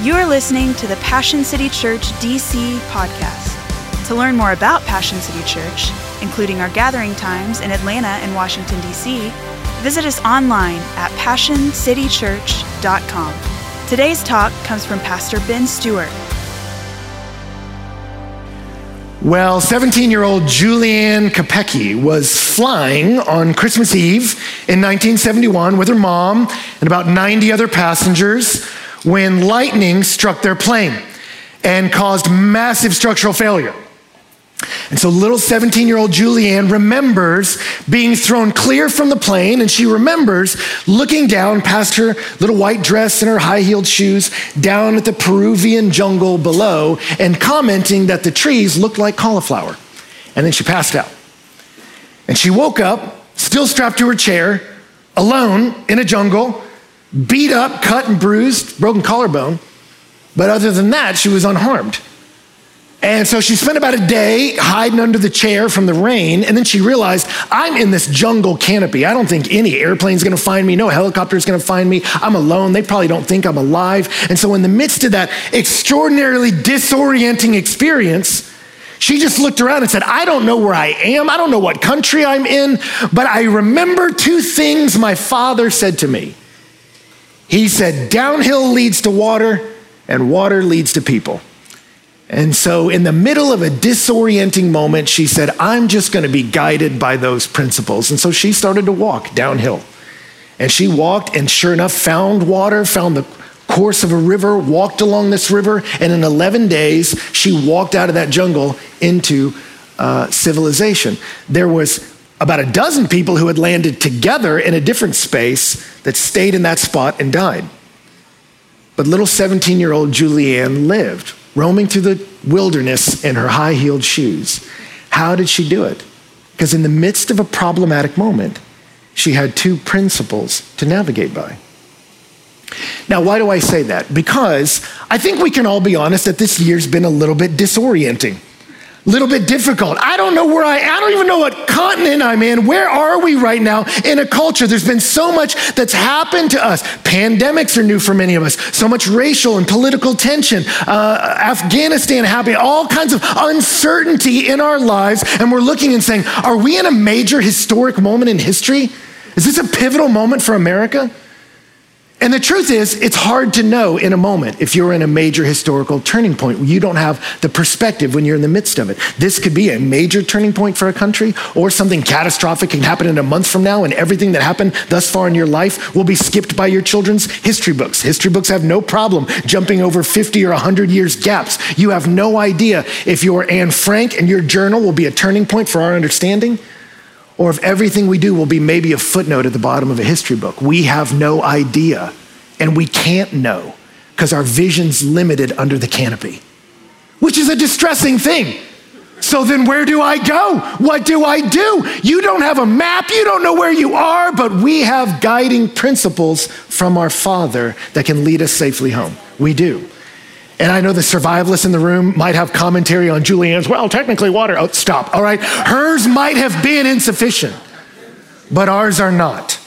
You are listening to the Passion City Church DC podcast. To learn more about Passion City Church, including our gathering times in Atlanta and Washington, D.C., visit us online at PassionCityChurch.com. Today's talk comes from Pastor Ben Stewart. Well, 17 year old Juliane Kopecky was flying on Christmas Eve in 1971 with her mom and about 90 other passengers when lightning struck their plane and caused massive structural failure. And so little 17 year old Juliane remembers being thrown clear from the plane, and she remembers looking down past her little white dress and her high heeled shoes down at the Peruvian jungle below and commenting that the trees looked like cauliflower. And then she passed out. And she woke up, still strapped to her chair, alone in a jungle, beat up, cut and bruised, broken collarbone. But other than that, she was unharmed. And so she spent about a day hiding under the chair from the rain. And then she realized, I'm in this jungle canopy. I don't think any airplane's gonna find me, no helicopter's gonna find me. I'm alone. They probably don't think I'm alive. And so, in the midst of that extraordinarily disorienting experience, she just looked around and said, I don't know where I am. I don't know what country I'm in, but I remember two things my father said to me. He said, Downhill leads to water, and water leads to people. And so, in the middle of a disorienting moment, she said, I'm just going to be guided by those principles. And so she started to walk downhill. And she walked, and sure enough, found water, found the course of a river, walked along this river, and in 11 days, she walked out of that jungle into uh, civilization. There was about a dozen people who had landed together in a different space that stayed in that spot and died. But little 17 year old Juliane lived roaming through the wilderness in her high heeled shoes. How did she do it? Because in the midst of a problematic moment, she had two principles to navigate by. Now, why do I say that? Because I think we can all be honest that this year's been a little bit disorienting little bit difficult. I don't know where I I don't even know what continent I'm in. Where are we right now in a culture? There's been so much that's happened to us. Pandemics are new for many of us. So much racial and political tension. Uh, Afghanistan happening. All kinds of uncertainty in our lives. And we're looking and saying, are we in a major historic moment in history? Is this a pivotal moment for America? And the truth is, it's hard to know in a moment if you're in a major historical turning point. You don't have the perspective when you're in the midst of it. This could be a major turning point for a country, or something catastrophic can happen in a month from now, and everything that happened thus far in your life will be skipped by your children's history books. History books have no problem jumping over 50 or 100 years gaps. You have no idea if your Anne Frank and your journal will be a turning point for our understanding or if everything we do will be maybe a footnote at the bottom of a history book. We have no idea, and we can't know because our vision's limited under the canopy, which is a distressing thing. So then, where do I go? What do I do? You don't have a map, you don't know where you are, but we have guiding principles from our Father that can lead us safely home. We do. And I know the survivalists in the room might have commentary on Juliane's, well, technically water. Oh, stop. All right. Hers might have been insufficient, but ours are not.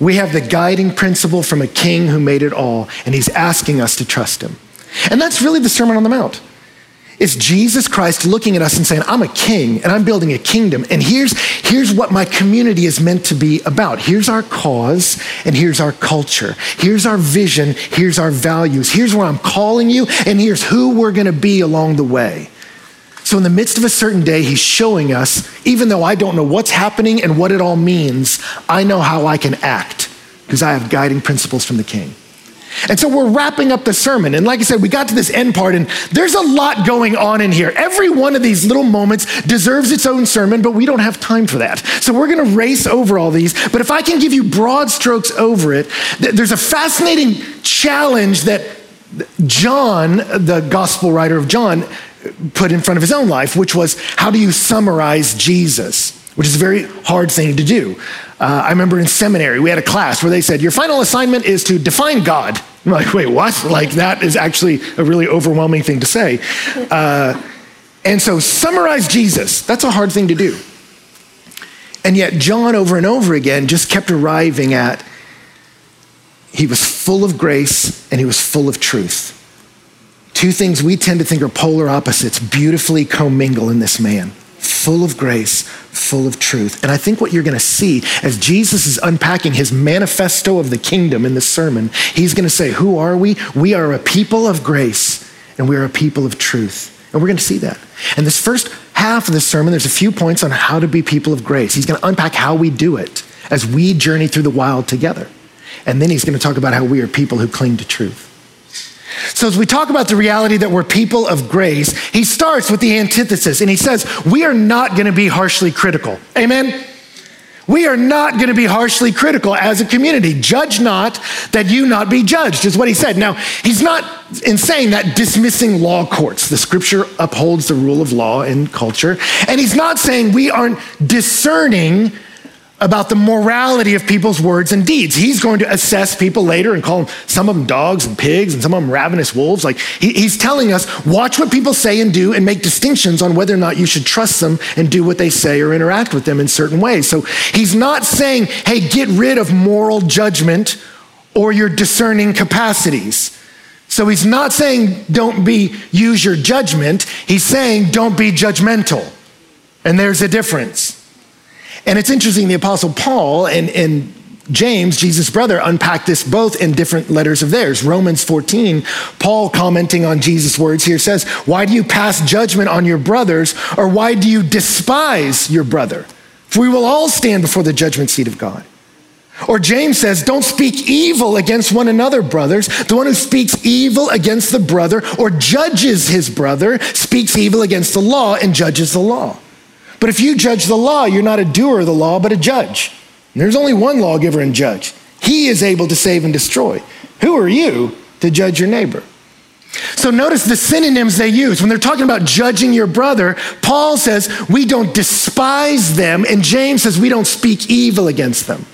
We have the guiding principle from a king who made it all, and he's asking us to trust him. And that's really the Sermon on the Mount. It's Jesus Christ looking at us and saying, I'm a king and I'm building a kingdom. And here's, here's what my community is meant to be about. Here's our cause and here's our culture. Here's our vision. Here's our values. Here's where I'm calling you and here's who we're going to be along the way. So, in the midst of a certain day, he's showing us, even though I don't know what's happening and what it all means, I know how I can act because I have guiding principles from the king. And so we're wrapping up the sermon. And like I said, we got to this end part, and there's a lot going on in here. Every one of these little moments deserves its own sermon, but we don't have time for that. So we're going to race over all these. But if I can give you broad strokes over it, there's a fascinating challenge that John, the gospel writer of John, put in front of his own life, which was how do you summarize Jesus? Which is a very hard thing to do. Uh, I remember in seminary, we had a class where they said, Your final assignment is to define God. I'm like, Wait, what? Like, that is actually a really overwhelming thing to say. Uh, and so, summarize Jesus. That's a hard thing to do. And yet, John, over and over again, just kept arriving at he was full of grace and he was full of truth. two things we tend to think are polar opposites beautifully commingle in this man full of grace, full of truth. And I think what you're going to see as Jesus is unpacking his manifesto of the kingdom in this sermon, he's going to say, Who are we? We are a people of grace and we are a people of truth. And we're going to see that. And this first half of the sermon, there's a few points on how to be people of grace. He's going to unpack how we do it as we journey through the wild together. And then he's going to talk about how we are people who cling to truth. So, as we talk about the reality that we're people of grace, he starts with the antithesis and he says, We are not going to be harshly critical. Amen? We are not going to be harshly critical as a community. Judge not that you not be judged, is what he said. Now, he's not in saying that dismissing law courts. The scripture upholds the rule of law in culture. And he's not saying we aren't discerning about the morality of people's words and deeds. He's going to assess people later and call them, some of them dogs and pigs and some of them ravenous wolves. Like he, he's telling us, watch what people say and do and make distinctions on whether or not you should trust them and do what they say or interact with them in certain ways. So he's not saying, hey, get rid of moral judgment or your discerning capacities. So he's not saying don't be use your judgment. He's saying don't be judgmental. And there's a difference. And it's interesting, the Apostle Paul and, and James, Jesus' brother, unpacked this both in different letters of theirs. Romans 14, Paul commenting on Jesus' words here says, Why do you pass judgment on your brothers, or why do you despise your brother? For we will all stand before the judgment seat of God. Or James says, Don't speak evil against one another, brothers. The one who speaks evil against the brother or judges his brother speaks evil against the law and judges the law. But if you judge the law, you're not a doer of the law, but a judge. And there's only one lawgiver and judge. He is able to save and destroy. Who are you to judge your neighbor? So notice the synonyms they use. When they're talking about judging your brother, Paul says we don't despise them, and James says we don't speak evil against them.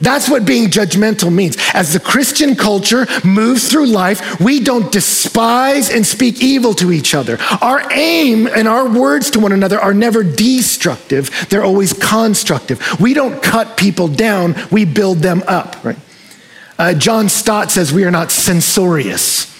That's what being judgmental means. As the Christian culture moves through life, we don't despise and speak evil to each other. Our aim and our words to one another are never destructive, they're always constructive. We don't cut people down, we build them up, right? Uh, John Stott says we are not censorious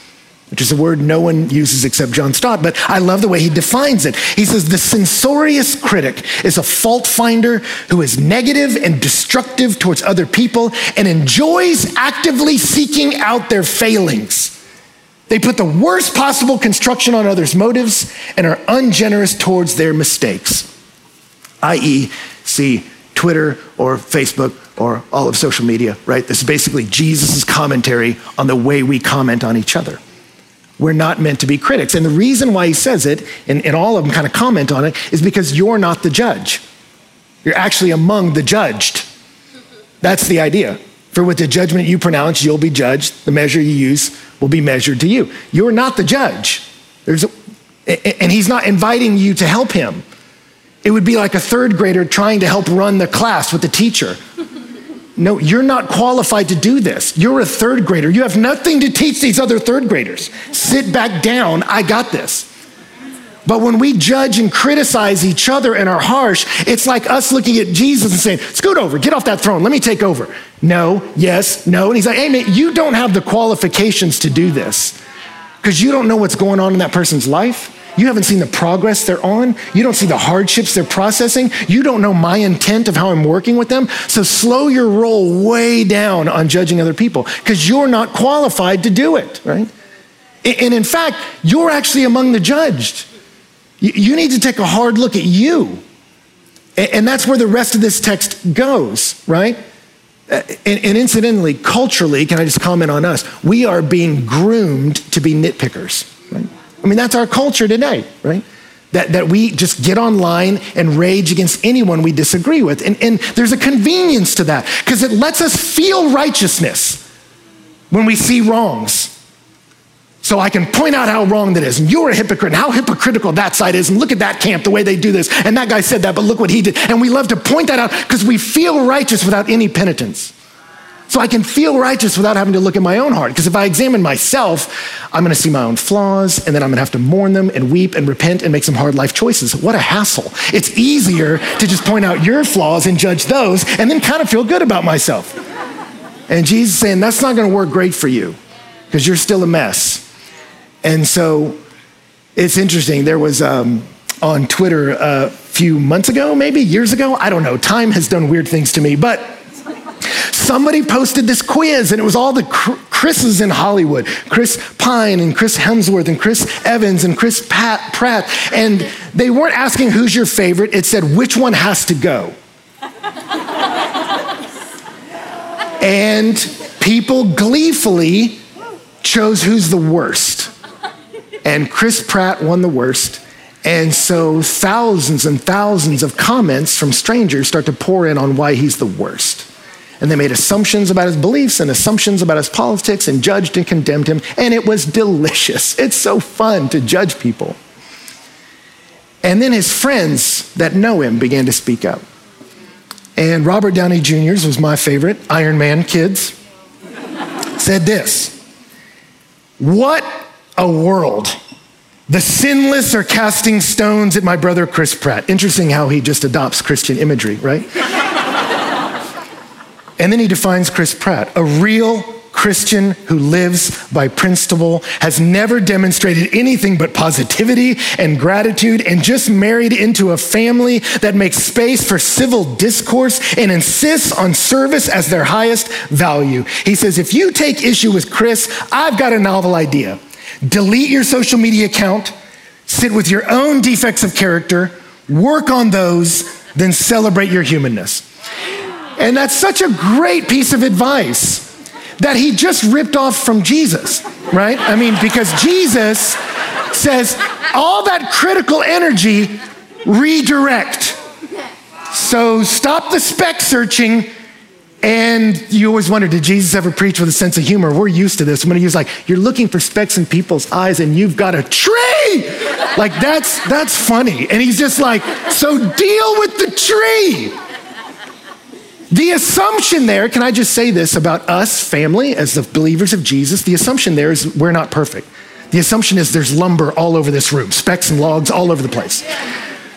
which is a word no one uses except John Stott, but I love the way he defines it. He says the censorious critic is a fault finder who is negative and destructive towards other people and enjoys actively seeking out their failings. They put the worst possible construction on others' motives and are ungenerous towards their mistakes, i.e., see Twitter or Facebook or all of social media, right? This is basically Jesus' commentary on the way we comment on each other. We're not meant to be critics. And the reason why he says it, and, and all of them kind of comment on it, is because you're not the judge. You're actually among the judged. That's the idea. For with the judgment you pronounce, you'll be judged. The measure you use will be measured to you. You're not the judge. There's a, and he's not inviting you to help him. It would be like a third grader trying to help run the class with the teacher. No, you're not qualified to do this. You're a third grader. You have nothing to teach these other third graders. Sit back down. I got this. But when we judge and criticize each other and are harsh, it's like us looking at Jesus and saying, Scoot over, get off that throne, let me take over. No, yes, no. And he's like, Hey, man, you don't have the qualifications to do this because you don't know what's going on in that person's life. You haven't seen the progress they're on. You don't see the hardships they're processing. You don't know my intent of how I'm working with them. So slow your roll way down on judging other people because you're not qualified to do it, right? And in fact, you're actually among the judged. You need to take a hard look at you. And that's where the rest of this text goes, right? And, incidentally, culturally, can I just comment on us? We are being groomed to be nitpickers, right? I mean, that's our culture today, right? That, that we just get online and rage against anyone we disagree with. And, and there's a convenience to that because it lets us feel righteousness when we see wrongs. So I can point out how wrong that is. And you're a hypocrite, and how hypocritical that side is. And look at that camp, the way they do this. And that guy said that, but look what he did. And we love to point that out because we feel righteous without any penitence. So I can feel righteous without having to look at my own heart. Because if I examine myself, I'm going to see my own flaws, and then I'm going to have to mourn them and weep and repent and make some hard life choices. What a hassle. It's easier to just point out your flaws and judge those and then kind of feel good about myself. And Jesus saying, that's not going to work great for you because you're still a mess. And so it's interesting. There was um, on Twitter a few months ago, maybe years ago, I don't know. Time has done weird things to me, but somebody posted this quiz and it was all the Chris's in Hollywood Chris Pine and Chris Hemsworth and Chris Evans and Chris Pat, Pratt. And they weren't asking who's your favorite, it said which one has to go. and people gleefully chose who's the worst. And Chris Pratt won the worst. And so thousands and thousands of comments from strangers start to pour in on why he's the worst. And they made assumptions about his beliefs and assumptions about his politics and judged and condemned him. And it was delicious. It's so fun to judge people. And then his friends that know him began to speak up. And Robert Downey Jr.'s was my favorite, Iron Man Kids, said this What a world. The sinless are casting stones at my brother Chris Pratt. Interesting how he just adopts Christian imagery, right? And then he defines Chris Pratt, a real Christian who lives by principle, has never demonstrated anything but positivity and gratitude, and just married into a family that makes space for civil discourse and insists on service as their highest value. He says, If you take issue with Chris, I've got a novel idea. Delete your social media account, sit with your own defects of character, work on those, then celebrate your humanness. And that's such a great piece of advice that he just ripped off from Jesus, right? I mean, because Jesus says all that critical energy redirect. So stop the speck searching. And you always wonder, did Jesus ever preach with a sense of humor? We're used to this. When he was like, you're looking for specks in people's eyes and you've got a tree. Like that's that's funny. And he's just like, so deal with the tree. The assumption there, can I just say this about us, family, as the believers of Jesus? The assumption there is we're not perfect. The assumption is there's lumber all over this room, specks and logs all over the place.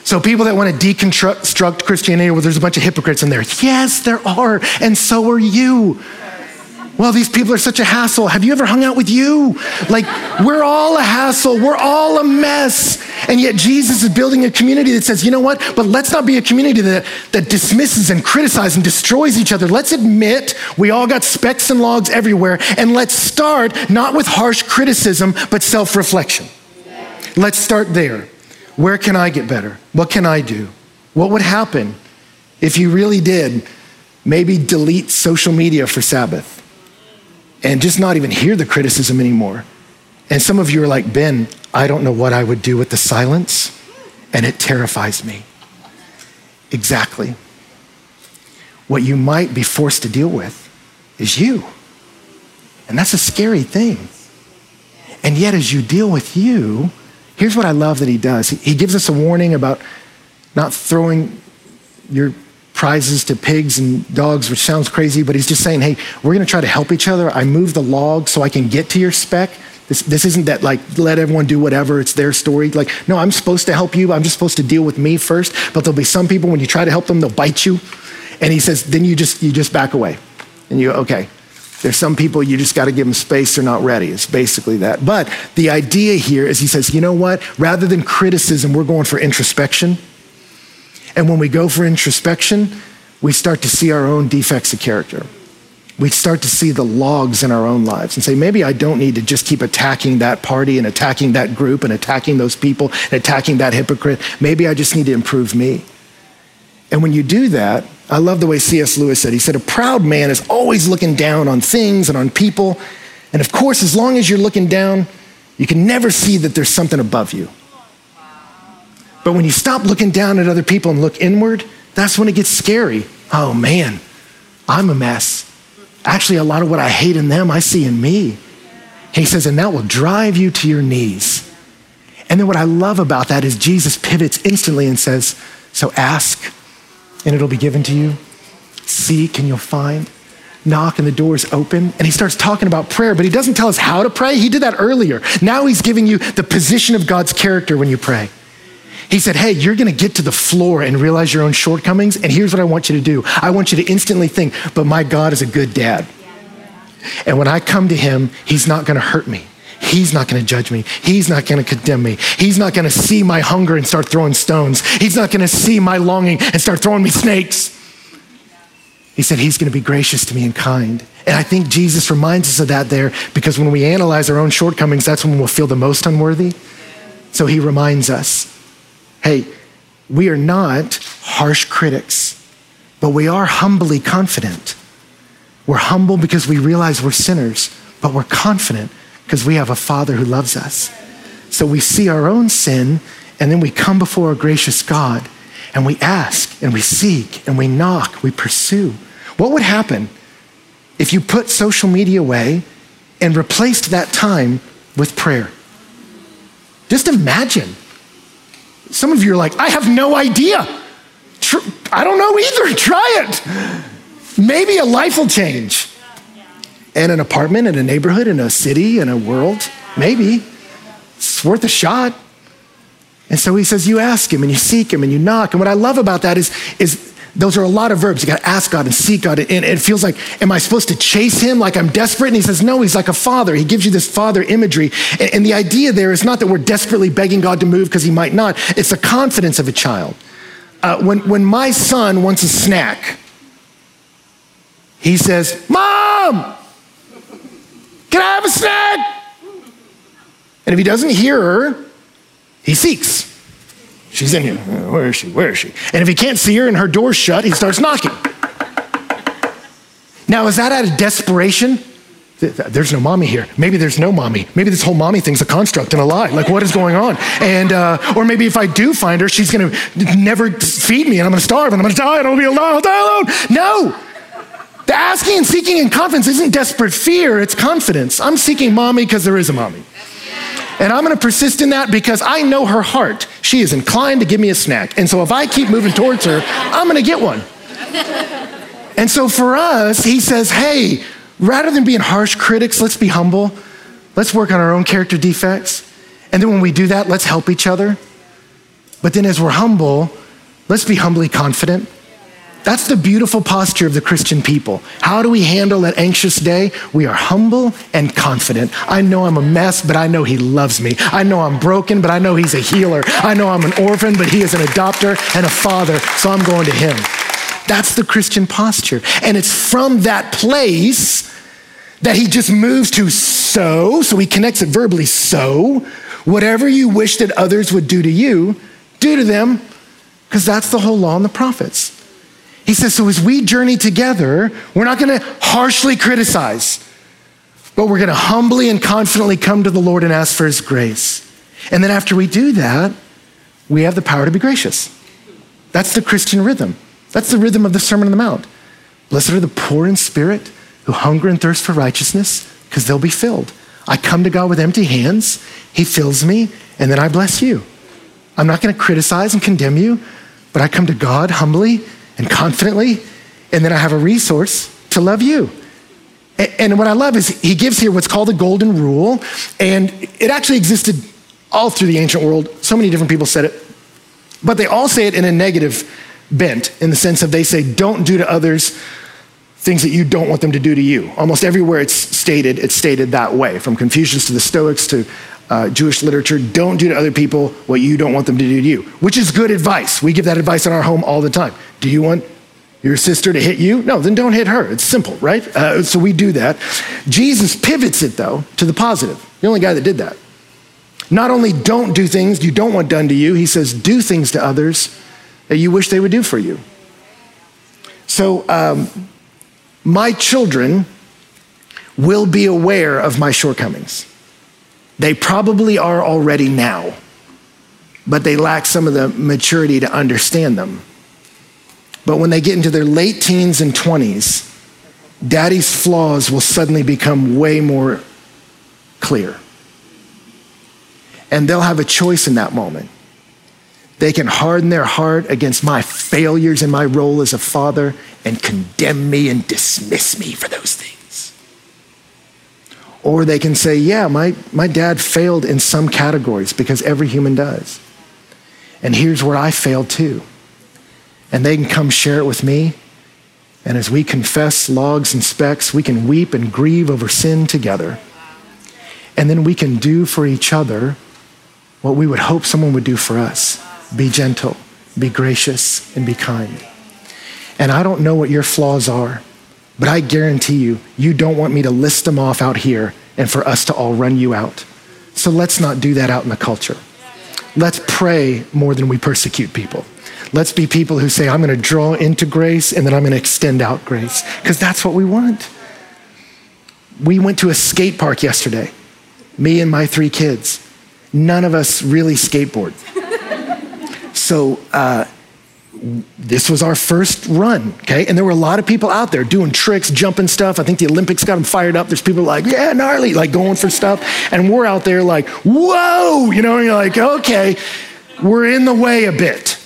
So, people that want to deconstruct Christianity, well, there's a bunch of hypocrites in there. Yes, there are, and so are you. Well, these people are such a hassle. Have you ever hung out with you? Like, we're all a hassle. We're all a mess. And yet, Jesus is building a community that says, you know what? But let's not be a community that, that dismisses and criticizes and destroys each other. Let's admit we all got specks and logs everywhere. And let's start not with harsh criticism, but self reflection. Let's start there. Where can I get better? What can I do? What would happen if you really did maybe delete social media for Sabbath? And just not even hear the criticism anymore. And some of you are like, Ben, I don't know what I would do with the silence, and it terrifies me. Exactly. What you might be forced to deal with is you. And that's a scary thing. And yet, as you deal with you, here's what I love that he does. He gives us a warning about not throwing your prizes to pigs and dogs, which sounds crazy, but he's just saying, hey, we're going to try to help each other. I move the log so I can get to your speck. This, this isn't that like let everyone do whatever, it's their story. Like, no, I'm supposed to help you. I'm just supposed to deal with me first. But there'll be some people when you try to help them, they'll bite you. And he says, then you just you just back away. And you go, okay. There's some people you just got to give them space, they're not ready. It's basically that. But the idea here is he says, you know what? Rather than criticism, we're going for introspection. And when we go for introspection, we start to see our own defects of character. We start to see the logs in our own lives and say, maybe I don't need to just keep attacking that party and attacking that group and attacking those people and attacking that hypocrite. Maybe I just need to improve me. And when you do that, I love the way C.S. Lewis said, he said, a proud man is always looking down on things and on people. And of course, as long as you're looking down, you can never see that there's something above you. But when you stop looking down at other people and look inward, that's when it gets scary. Oh man, I'm a mess. Actually, a lot of what I hate in them, I see in me. He says, and that will drive you to your knees. And then what I love about that is Jesus pivots instantly and says, So ask, and it'll be given to you. Seek, and you'll find. Knock, and the door's open. And he starts talking about prayer, but he doesn't tell us how to pray. He did that earlier. Now he's giving you the position of God's character when you pray. He said, Hey, you're going to get to the floor and realize your own shortcomings. And here's what I want you to do I want you to instantly think, but my God is a good dad. And when I come to him, he's not going to hurt me. He's not going to judge me. He's not going to condemn me. He's not going to see my hunger and start throwing stones. He's not going to see my longing and start throwing me snakes. He said he's going to be gracious to me and kind. And I think Jesus reminds us of that there because when we analyze our own shortcomings, that's when we'll feel the most unworthy. So he reminds us hey, we are not harsh critics, but we are humbly confident. We're humble because we realize we're sinners, but we're confident because we have a Father who loves us. So we see our own sin, and then we come before a gracious God, and we ask, and we seek, and we knock, we pursue. What would happen if you put social media away and replaced that time with prayer? Just imagine. Some of you are like, I have no idea. I don't know either. Try it. Maybe a life will change. And an apartment, in a neighborhood, in a city, in a world. Maybe. It's worth a shot. And so he says, You ask him and you seek him and you knock. And what I love about that is, is those are a lot of verbs. You got to ask God and seek God. And it feels like, am I supposed to chase him like I'm desperate? And he says, no, he's like a father. He gives you this father imagery. And, the idea there is not that we're desperately begging God to move because he might not, it's the confidence of a child. Uh, when, when my son wants a snack, he says, Mom, can I have a snack? And if he doesn't hear her, he seeks. She's in here. Where is she? Where is she? And if he can't see her and her door's shut, he starts knocking. Now, is that out of desperation? There's no mommy here. Maybe there's no mommy. Maybe this whole mommy thing's a construct and a lie. Like, what is going on? And, uh, or maybe if I do find her, she's going to never feed me and I'm going to starve and I'm going to die and I'll be alone. I'll die alone. No. The asking and seeking in confidence isn't desperate fear, it's confidence. I'm seeking mommy because there is a mommy. And I'm going to persist in that because I know her heart. She is inclined to give me a snack. And so if I keep moving towards her, I'm going to get one. And so for us, he says, hey, rather than being harsh critics, let's be humble. Let's work on our own character defects. And then when we do that, let's help each other. But then as we're humble, let's be humbly confident. That's the beautiful posture of the Christian people. How do we handle an anxious day? We are humble and confident. I know I'm a mess, but I know He loves me. I know I'm broken, but I know He's a healer. I know I'm an orphan, but He is an adopter and a father, so I'm going to Him. That's the Christian posture. And it's from that place that He just moves to so, so He connects it verbally so, whatever you wish that others would do to you, do to them, because that's the whole law and the prophets. He says, so as we journey together, we're not going to harshly criticize, but we're going to humbly and confidently come to the Lord and ask for his grace. And then after we do that, we have the power to be gracious. That's the Christian rhythm. That's the rhythm of the Sermon on the Mount. Blessed are the poor in spirit who hunger and thirst for righteousness, because they'll be filled. I come to God with empty hands, He fills me, and then I bless you. I'm not going to criticize and condemn you, but I come to God humbly and confidently, and then I have a resource to love you. And what I love is he gives here what's called the golden rule, and it actually existed all through the ancient world. So many different people said it, but they all say it in a negative bent, in the sense of they say, don't do to others things that you don't want them to do to you. Almost everywhere it's stated, it's stated that way, from Confucius to the Stoics to uh, Jewish literature. Don't do to other people what you don't want them to do to you, which is good advice. We give that advice in our home all the time. Do you want your sister to hit you? No, then don't hit her. It's simple, right? Uh, so we do that. Jesus pivots it, though, to the positive. The only guy that did that. Not only don't do things you don't want done to you, he says, do things to others that you wish they would do for you. So, um, my children will be aware of my shortcomings. They probably are already now, but they lack some of the maturity to understand them. But when they get into their late teens and 20s, daddy's flaws will suddenly become way more clear. And they'll have a choice in that moment. They can harden their heart against my failures in my role as a father and condemn me and dismiss me for those things. Or they can say, yeah, my, my dad failed in some categories because every human does. And here's where I failed too. And they can come share it with me. And as we confess logs and specks, we can weep and grieve over sin together. And then we can do for each other what we would hope someone would do for us be gentle, be gracious, and be kind. And I don't know what your flaws are, but I guarantee you, you don't want me to list them off out here and for us to all run you out. So let's not do that out in the culture. Let's pray more than we persecute people. Let's be people who say, I'm going to draw into grace and then I'm going to extend out grace, because that's what we want. We went to a skate park yesterday, me and my three kids. None of us really skateboard. so, uh, this was our first run, okay? And there were a lot of people out there doing tricks, jumping stuff. I think the Olympics got them fired up. There's people like, yeah, gnarly, like going for stuff. And we're out there like, whoa, you know, and you're like, okay, we're in the way a bit.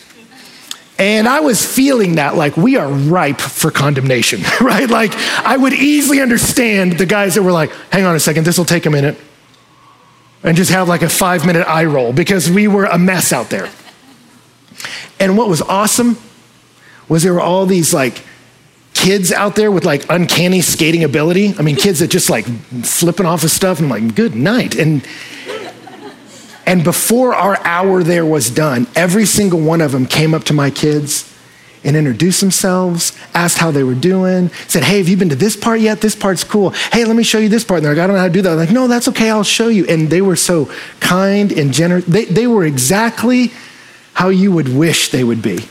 And I was feeling that like we are ripe for condemnation, right? Like I would easily understand the guys that were like, hang on a second, this will take a minute. And just have like a five minute eye roll because we were a mess out there. And what was awesome was there were all these like kids out there with like uncanny skating ability. I mean, kids that just like flipping off of stuff. And I'm like, good night. And and before our hour there was done, every single one of them came up to my kids and introduced themselves, asked how they were doing, said, Hey, have you been to this part yet? This part's cool. Hey, let me show you this part. And they're like, I don't know how to do that. I'm like, no, that's okay, I'll show you. And they were so kind and generous. They, they were exactly how you would wish they would be.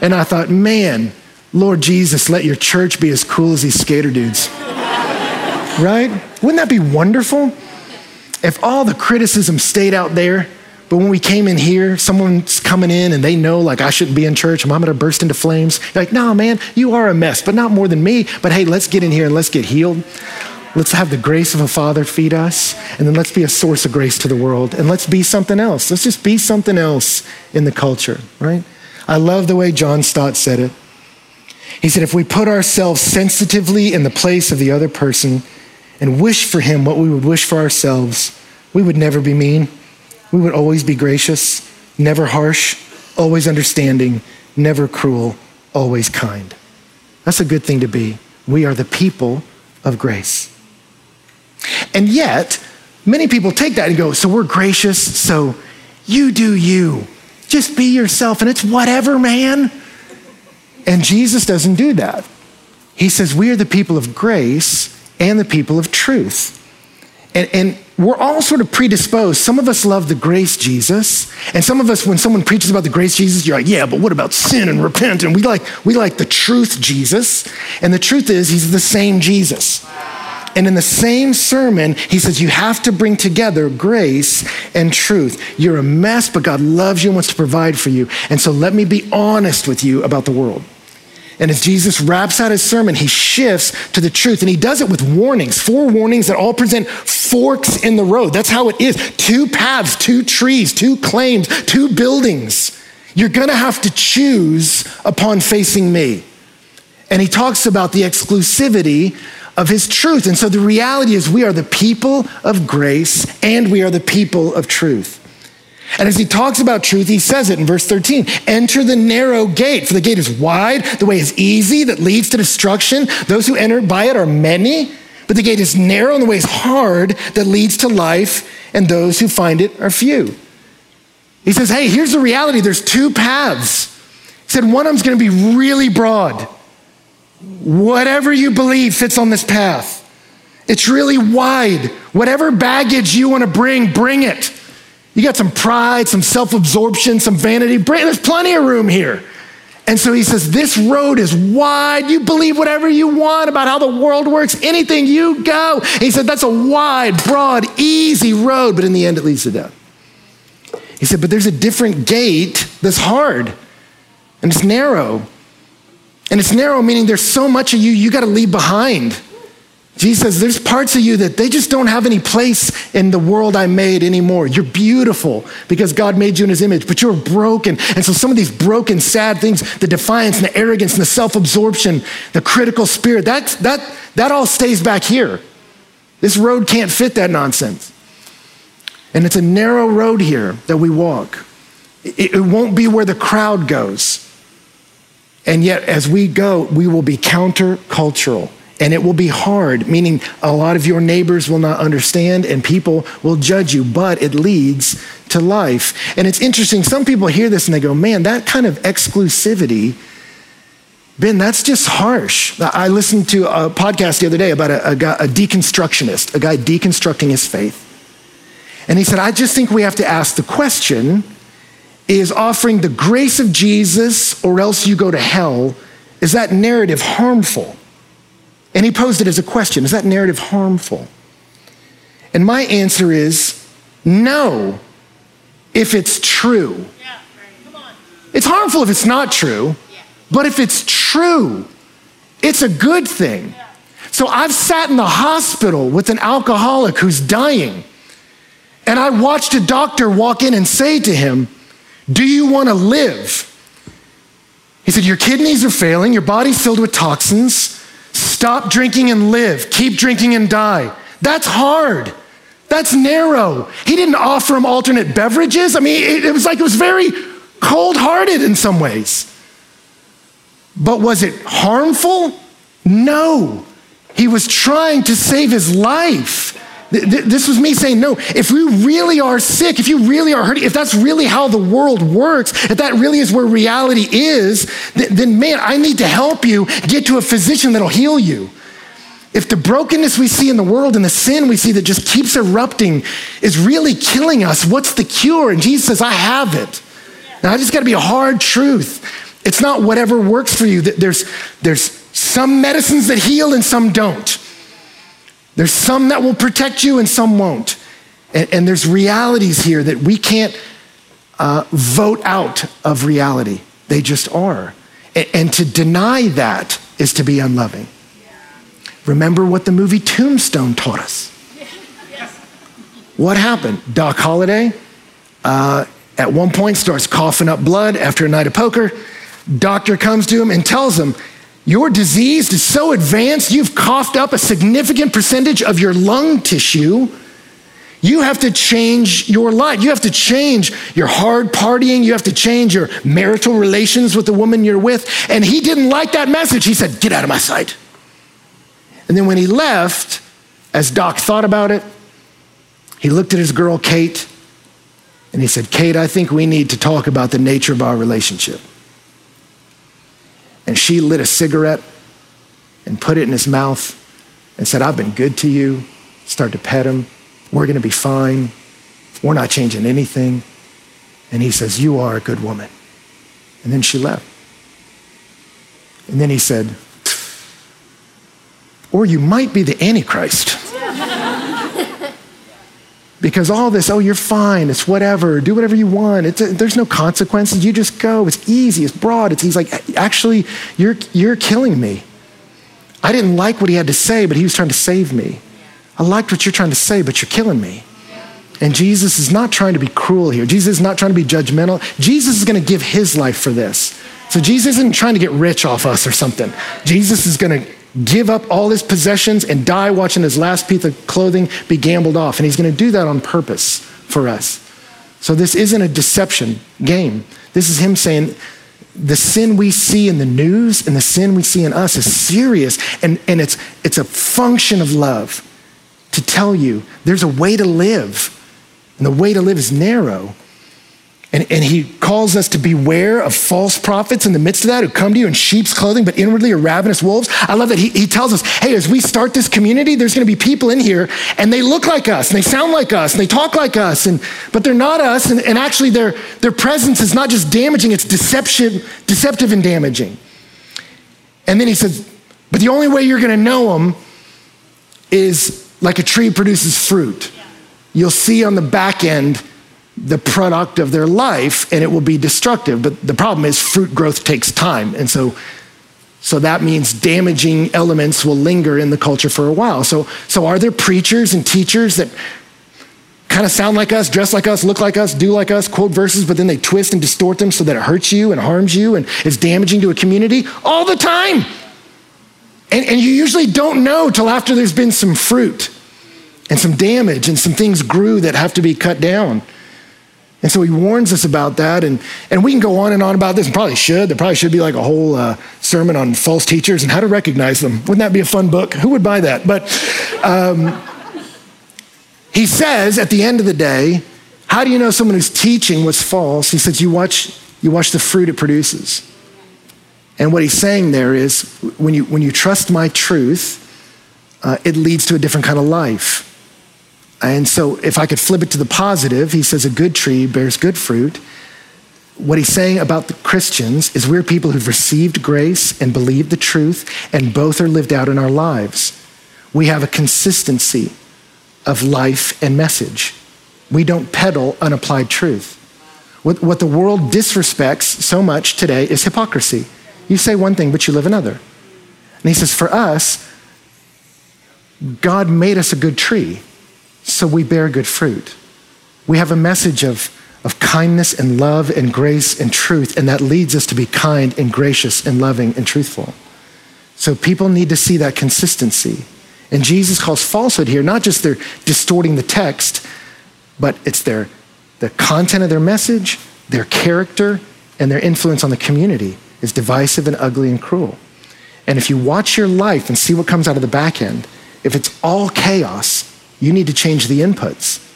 And I thought, man, Lord Jesus, let your church be as cool as these skater dudes. right? Wouldn't that be wonderful? If all the criticism stayed out there, but when we came in here, someone's coming in and they know like I shouldn't be in church, I'm gonna burst into flames. You're like, no, man, you are a mess, but not more than me. But hey, let's get in here and let's get healed. Let's have the grace of a father feed us, and then let's be a source of grace to the world, and let's be something else. Let's just be something else in the culture, right? I love the way John Stott said it. He said, if we put ourselves sensitively in the place of the other person and wish for him what we would wish for ourselves, we would never be mean. We would always be gracious, never harsh, always understanding, never cruel, always kind. That's a good thing to be. We are the people of grace. And yet, many people take that and go, so we're gracious, so you do you. Just be yourself, and it's whatever, man. And Jesus doesn't do that. He says, we are the people of grace and the people of truth. And, and we're all sort of predisposed. Some of us love the grace Jesus, and some of us, when someone preaches about the grace Jesus, you're like, yeah, but what about sin and repent? And we like we like the truth Jesus, and the truth is, he's the same Jesus. And in the same sermon, he says, You have to bring together grace and truth. You're a mess, but God loves you and wants to provide for you. And so let me be honest with you about the world. And as Jesus wraps out his sermon, he shifts to the truth. And he does it with warnings, four warnings that all present forks in the road. That's how it is two paths, two trees, two claims, two buildings. You're going to have to choose upon facing me. And he talks about the exclusivity of his truth. And so the reality is, we are the people of grace and we are the people of truth. And as he talks about truth, he says it in verse 13 enter the narrow gate, for the gate is wide, the way is easy that leads to destruction. Those who enter by it are many, but the gate is narrow and the way is hard that leads to life, and those who find it are few. He says, hey, here's the reality there's two paths. He said, one of them's going to be really broad. Whatever you believe fits on this path. It's really wide. Whatever baggage you want to bring, bring it. You got some pride, some self absorption, some vanity. There's plenty of room here. And so he says, This road is wide. You believe whatever you want about how the world works, anything you go. And he said, That's a wide, broad, easy road, but in the end, it leads to death. He said, But there's a different gate that's hard and it's narrow. And it's narrow, meaning there's so much of you you got to leave behind. Jesus There's parts of you that they just don't have any place in the world I made anymore. You're beautiful because God made you in his image, but you're broken. And so some of these broken, sad things, the defiance and the arrogance and the self absorption, the critical spirit, that, that, that all stays back here. This road can't fit that nonsense. And it's a narrow road here that we walk. It, it won't be where the crowd goes. And yet, as we go, we will be countercultural and it will be hard, meaning a lot of your neighbors will not understand and people will judge you, but it leads to life. And it's interesting, some people hear this and they go, man, that kind of exclusivity, Ben, that's just harsh. I listened to a podcast the other day about a, a, guy, a deconstructionist, a guy deconstructing his faith. And he said, I just think we have to ask the question is offering the grace of Jesus or else you go to hell, is that narrative harmful? And he posed it as a question Is that narrative harmful? And my answer is no, if it's true. It's harmful if it's not true, but if it's true, it's a good thing. So I've sat in the hospital with an alcoholic who's dying, and I watched a doctor walk in and say to him, Do you want to live? He said, Your kidneys are failing, your body's filled with toxins. Stop drinking and live. Keep drinking and die. That's hard. That's narrow. He didn't offer him alternate beverages. I mean, it, it was like it was very cold hearted in some ways. But was it harmful? No. He was trying to save his life. This was me saying, no, if we really are sick, if you really are hurting, if that's really how the world works, if that really is where reality is, then man, I need to help you get to a physician that'll heal you. If the brokenness we see in the world and the sin we see that just keeps erupting is really killing us, what's the cure? And Jesus says, I have it. Now, I just got to be a hard truth. It's not whatever works for you. There's, there's some medicines that heal and some don't. There's some that will protect you and some won't. And, and there's realities here that we can't uh, vote out of reality. They just are. And, and to deny that is to be unloving. Remember what the movie Tombstone taught us. What happened? Doc Holliday, uh, at one point, starts coughing up blood after a night of poker. Doctor comes to him and tells him, your disease is so advanced, you've coughed up a significant percentage of your lung tissue. You have to change your life. You have to change your hard partying. You have to change your marital relations with the woman you're with. And he didn't like that message. He said, Get out of my sight. And then when he left, as Doc thought about it, he looked at his girl, Kate, and he said, Kate, I think we need to talk about the nature of our relationship and she lit a cigarette and put it in his mouth and said, I've been good to you. Start to pet him. We're going to be fine. We're not changing anything. And he says, You are a good woman. And then she left. And then he said, Or you might be the Antichrist. Because all this, oh, you're fine, it's whatever, do whatever you want, a, there's no consequences, you just go, it's easy, it's broad, it's he's like, actually, you're, you're killing me. I didn't like what he had to say, but he was trying to save me. I liked what you're trying to say, but you're killing me. And Jesus is not trying to be cruel here. Jesus is not trying to be judgmental. Jesus is going to give his life for this. So Jesus isn't trying to get rich off us or something. Jesus is going to give up all his possessions and die watching his last piece of clothing be gambled off. And he's going to do that on purpose for us. So this isn't a deception game. This is him saying, the sin we see in the news and the sin we see in us is serious, and, and it's, it's a function of love to tell you there's a way to live, and the way to live is narrow. And, and he calls us to beware of false prophets in the midst of that who come to you in sheep's clothing, but inwardly are ravenous wolves. I love that he, he tells us, hey, as we start this community, there's going to be people in here and they look like us and they sound like us and they talk like us, and, but they're not us. And, and actually, their, their presence is not just damaging, it's deception, deceptive and damaging. And then he says, but the only way you're going to know them is like a tree produces fruit. You'll see on the back end the product of their life and it will be destructive. But the problem is fruit growth takes time. And so, so that means damaging elements will linger in the culture for a while. So, so are there preachers and teachers that kind of sound like us, dress like us, look like us, do like us, quote verses, but then they twist and distort them so that it hurts you and harms you and is damaging to a community all the time? And, and you usually don't know till after there's been some fruit and some damage and some things grew that have to be cut down. And so he warns us about that. And, and we can go on and on about this, and probably should. There probably should be like a whole uh, sermon on false teachers and how to recognize them. Wouldn't that be a fun book? Who would buy that? But um, he says at the end of the day, how do you know someone who's teaching what's false? He says, you watch, you watch the fruit it produces. And what he's saying there is when you, when you trust my truth, uh, it leads to a different kind of life. And so, if I could flip it to the positive, he says a good tree bears good fruit. What he's saying about the Christians is we're people who've received grace and believed the truth, and both are lived out in our lives. We have a consistency of life and message. We don't peddle unapplied truth. What, what the world disrespects so much today is hypocrisy. You say one thing, but you live another. And he says, for us, God made us a good tree so we bear good fruit. We have a message of, of kindness and love and grace and truth, and that leads us to be kind and gracious and loving and truthful. So people need to see that consistency. And Jesus calls falsehood here not just they're distorting the text, but it's their the content of their message, their character, and their influence on the community is divisive and ugly and cruel. And if you watch your life and see what comes out of the back end, if it's all chaos, you need to change the inputs.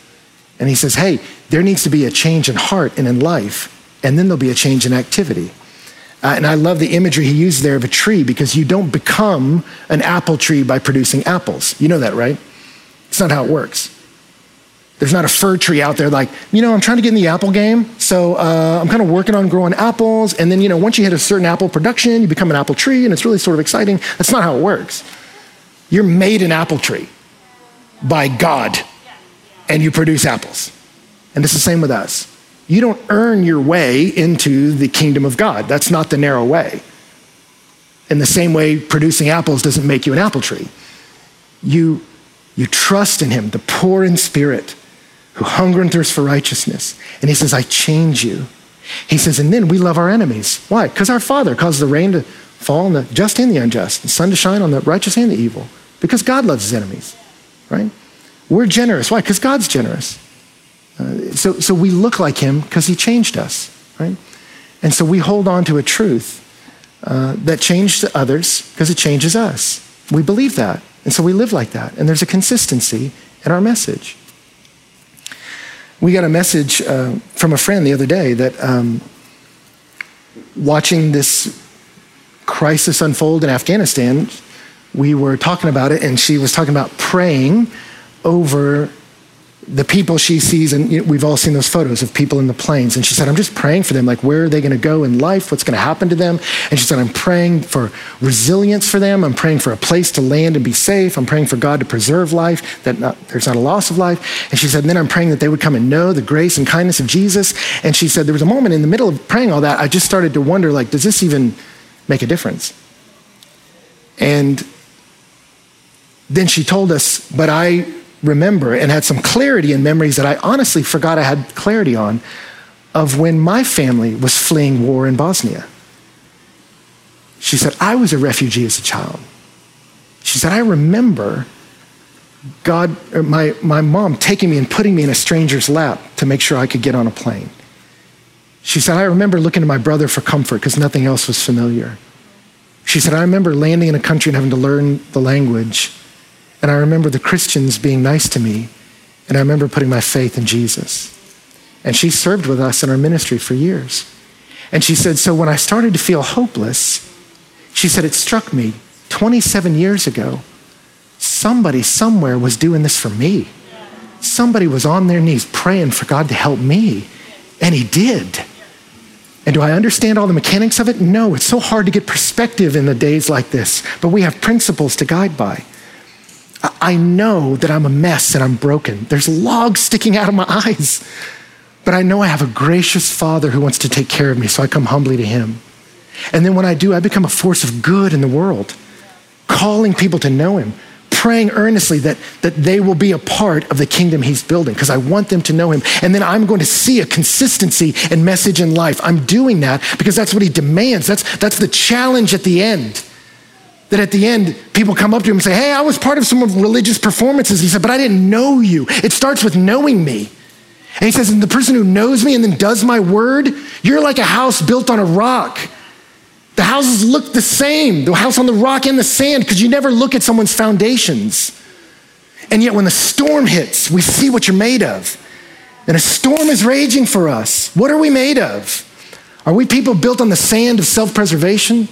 And he says, hey, there needs to be a change in heart and in life, and then there'll be a change in activity. Uh, and I love the imagery he used there of a tree because you don't become an apple tree by producing apples. You know that, right? It's not how it works. There's not a fir tree out there like, you know, I'm trying to get in the apple game, so uh, I'm kind of working on growing apples. And then, you know, once you hit a certain apple production, you become an apple tree, and it's really sort of exciting. That's not how it works. You're made an apple tree by God and you produce apples. And it's the same with us. You don't earn your way into the kingdom of God. That's not the narrow way. In the same way, producing apples doesn't make you an apple tree. You, you trust in Him, the poor in spirit, who hunger and thirst for righteousness. And He says, I change you. He says, and then we love our enemies. Why? Because our Father causes the rain to fall on the just and the unjust, the sun to shine on the righteous and the evil. Because God loves His enemies right? We're generous. Why? Because God's generous. Uh, so, so we look like him because he changed us, right? And so we hold on to a truth uh, that changed others because it changes us. We believe that. And so we live like that. And there's a consistency in our message. We got a message uh, from a friend the other day that um, watching this crisis unfold in Afghanistan, we were talking about it, and she was talking about praying over the people she sees, and you know, we've all seen those photos of people in the planes. And she said, I'm just praying for them. Like, where are they going to go in life? What's going to happen to them? And she said, I'm praying for resilience for them. I'm praying for a place to land and be safe. I'm praying for God to preserve life, that not, there's not a loss of life. And she said, then I'm praying that they would come and know the grace and kindness of Jesus. And she said, there was a moment in the middle of praying all that, I just started to wonder, like, does this even make a difference? And then she told us, but I remember and had some clarity in memories that I honestly forgot I had clarity on of when my family was fleeing war in Bosnia. She said, I was a refugee as a child. She said, I remember God, uh, my, my mom taking me and putting me in a stranger's lap to make sure I could get on a plane. She said, I remember looking to my brother for comfort because nothing else was familiar. She said, I remember landing in a country and having to learn the language and I remember the Christians being nice to me, and I remember putting my faith in Jesus. And she served with us in our ministry for years. And she said, So when I started to feel hopeless, she said, It struck me 27 years ago, somebody somewhere was doing this for me. Somebody was on their knees praying for God to help me, and He did. And do I understand all the mechanics of it? No, it's so hard to get perspective in the days like this, but we have principles to guide by. I know that I'm a mess and I'm broken. There's logs sticking out of my eyes. But I know I have a gracious Father who wants to take care of me, so I come humbly to Him. And then when I do, I become a force of good in the world, calling people to know Him, praying earnestly that, that they will be a part of the kingdom He's building, because I want them to know Him. And then I'm going to see a consistency and message in life. I'm doing that because that's what He demands. That's, that's the challenge at the end that at the end, people come up to him and say, Hey, I was part of some religious performances. He said, But I didn't know you. It starts with knowing me. And he says, and the person who knows me and then does my word, you're like a house built on a rock. The houses look the same, the house on the rock and the sand, because you never look at someone's foundations. And yet, when the storm hits, we see what you're made of. And a storm is raging for us. What are we made of? Are we people built on the sand of self preservation?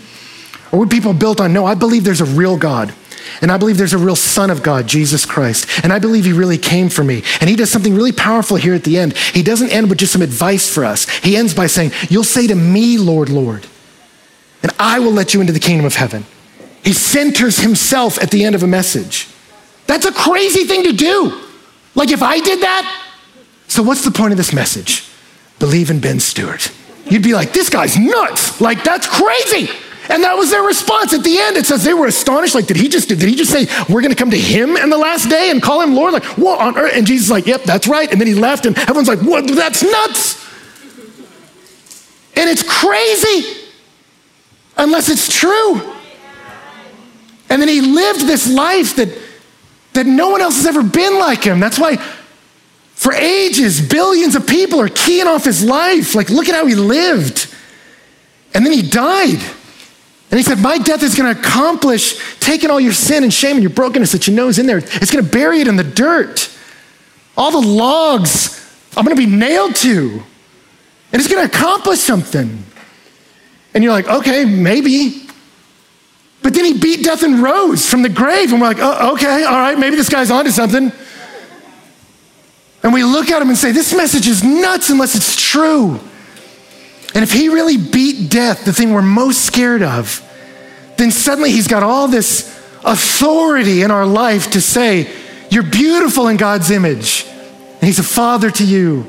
Or we people built on, no, I believe there's a real God. And I believe there's a real Son of God, Jesus Christ. And I believe He really came for me. And He does something really powerful here at the end. He doesn't end with just some advice for us. He ends by saying, You'll say to me, Lord, Lord, and I will let you into the kingdom of heaven. He centers Himself at the end of a message. That's a crazy thing to do. Like if I did that, so what's the point of this message? Believe in Ben Stuart. You'd be like, this guy's nuts. Like that's crazy. And that was their response at the end. It says they were astonished. Like, did he just did he just say we're going to come to him in the last day and call him Lord? Like, what on earth? And Jesus is like, yep, that's right. And then he left, and everyone's like, what? That's nuts. And it's crazy unless it's true. And then he lived this life that that no one else has ever been like him. That's why for ages, billions of people are keying off his life. Like, look at how he lived. And then he died. And he said, My death is going to accomplish taking all your sin and shame and your brokenness that you know is in there. It's going to bury it in the dirt. All the logs I'm going to be nailed to. And it's going to accomplish something. And you're like, okay, maybe. But then he beat death and rose from the grave. And we're like, oh, okay, all right, maybe this guy's onto something. And we look at him and say, this message is nuts unless it's true. And if he really beat death, the thing we're most scared of, then suddenly he's got all this authority in our life to say, You're beautiful in God's image. And he's a father to you.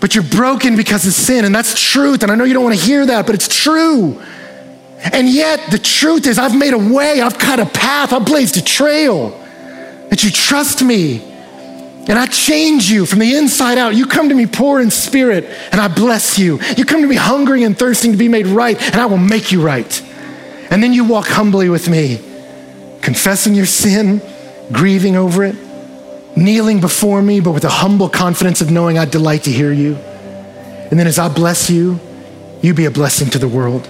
But you're broken because of sin. And that's truth. And I know you don't want to hear that, but it's true. And yet, the truth is, I've made a way, I've cut a path, I've blazed a trail. That you trust me. And I change you from the inside out. You come to me poor in spirit, and I bless you. You come to me hungry and thirsting to be made right, and I will make you right. And then you walk humbly with me, confessing your sin, grieving over it, kneeling before me, but with a humble confidence of knowing I delight to hear you. And then as I bless you, you be a blessing to the world.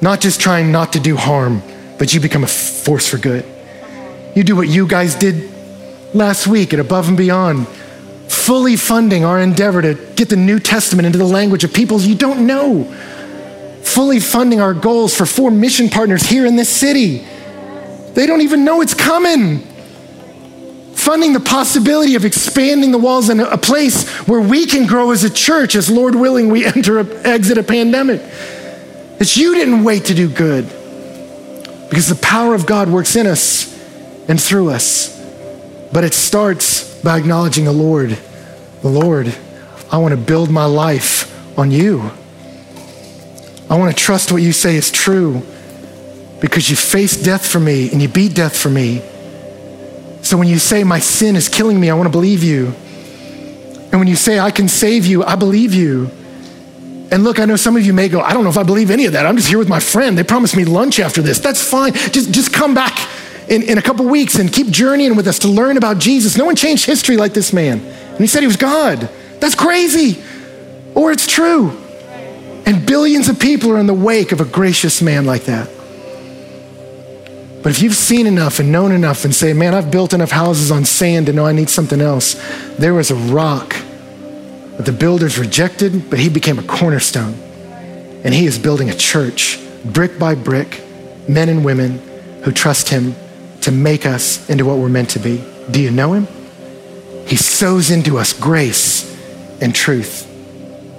Not just trying not to do harm, but you become a force for good. You do what you guys did last week at Above and Beyond, fully funding our endeavor to get the New Testament into the language of peoples you don't know, fully funding our goals for four mission partners here in this city. They don't even know it's coming. Funding the possibility of expanding the walls in a place where we can grow as a church, as Lord willing, we enter a, exit a pandemic. It's you didn't wait to do good because the power of God works in us and through us. But it starts by acknowledging the Lord. The Lord, I want to build my life on you. I want to trust what you say is true because you faced death for me and you beat death for me. So when you say my sin is killing me, I want to believe you. And when you say I can save you, I believe you. And look, I know some of you may go, I don't know if I believe any of that. I'm just here with my friend. They promised me lunch after this. That's fine. Just, just come back in, in a couple weeks and keep journeying with us to learn about Jesus. No one changed history like this man. And he said he was God. That's crazy. Or it's true. And billions of people are in the wake of a gracious man like that. But if you've seen enough and known enough and say, man, I've built enough houses on sand to know I need something else, there was a rock that the builders rejected, but he became a cornerstone. And he is building a church, brick by brick, men and women who trust him to make us into what we're meant to be. Do you know him? He sows into us grace and truth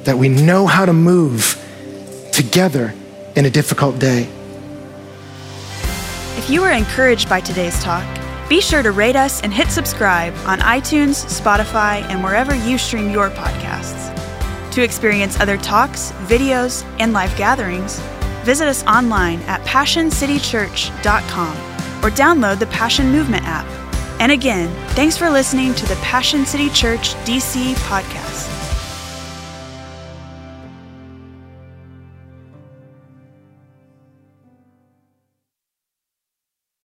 that we know how to move together in a difficult day. If you were encouraged by today's talk, be sure to rate us and hit subscribe on iTunes, Spotify, and wherever you stream your podcasts. To experience other talks, videos, and live gatherings, visit us online at passioncitychurch.com or download the Passion Movement app. And again, thanks for listening to the Passion City Church DC podcast.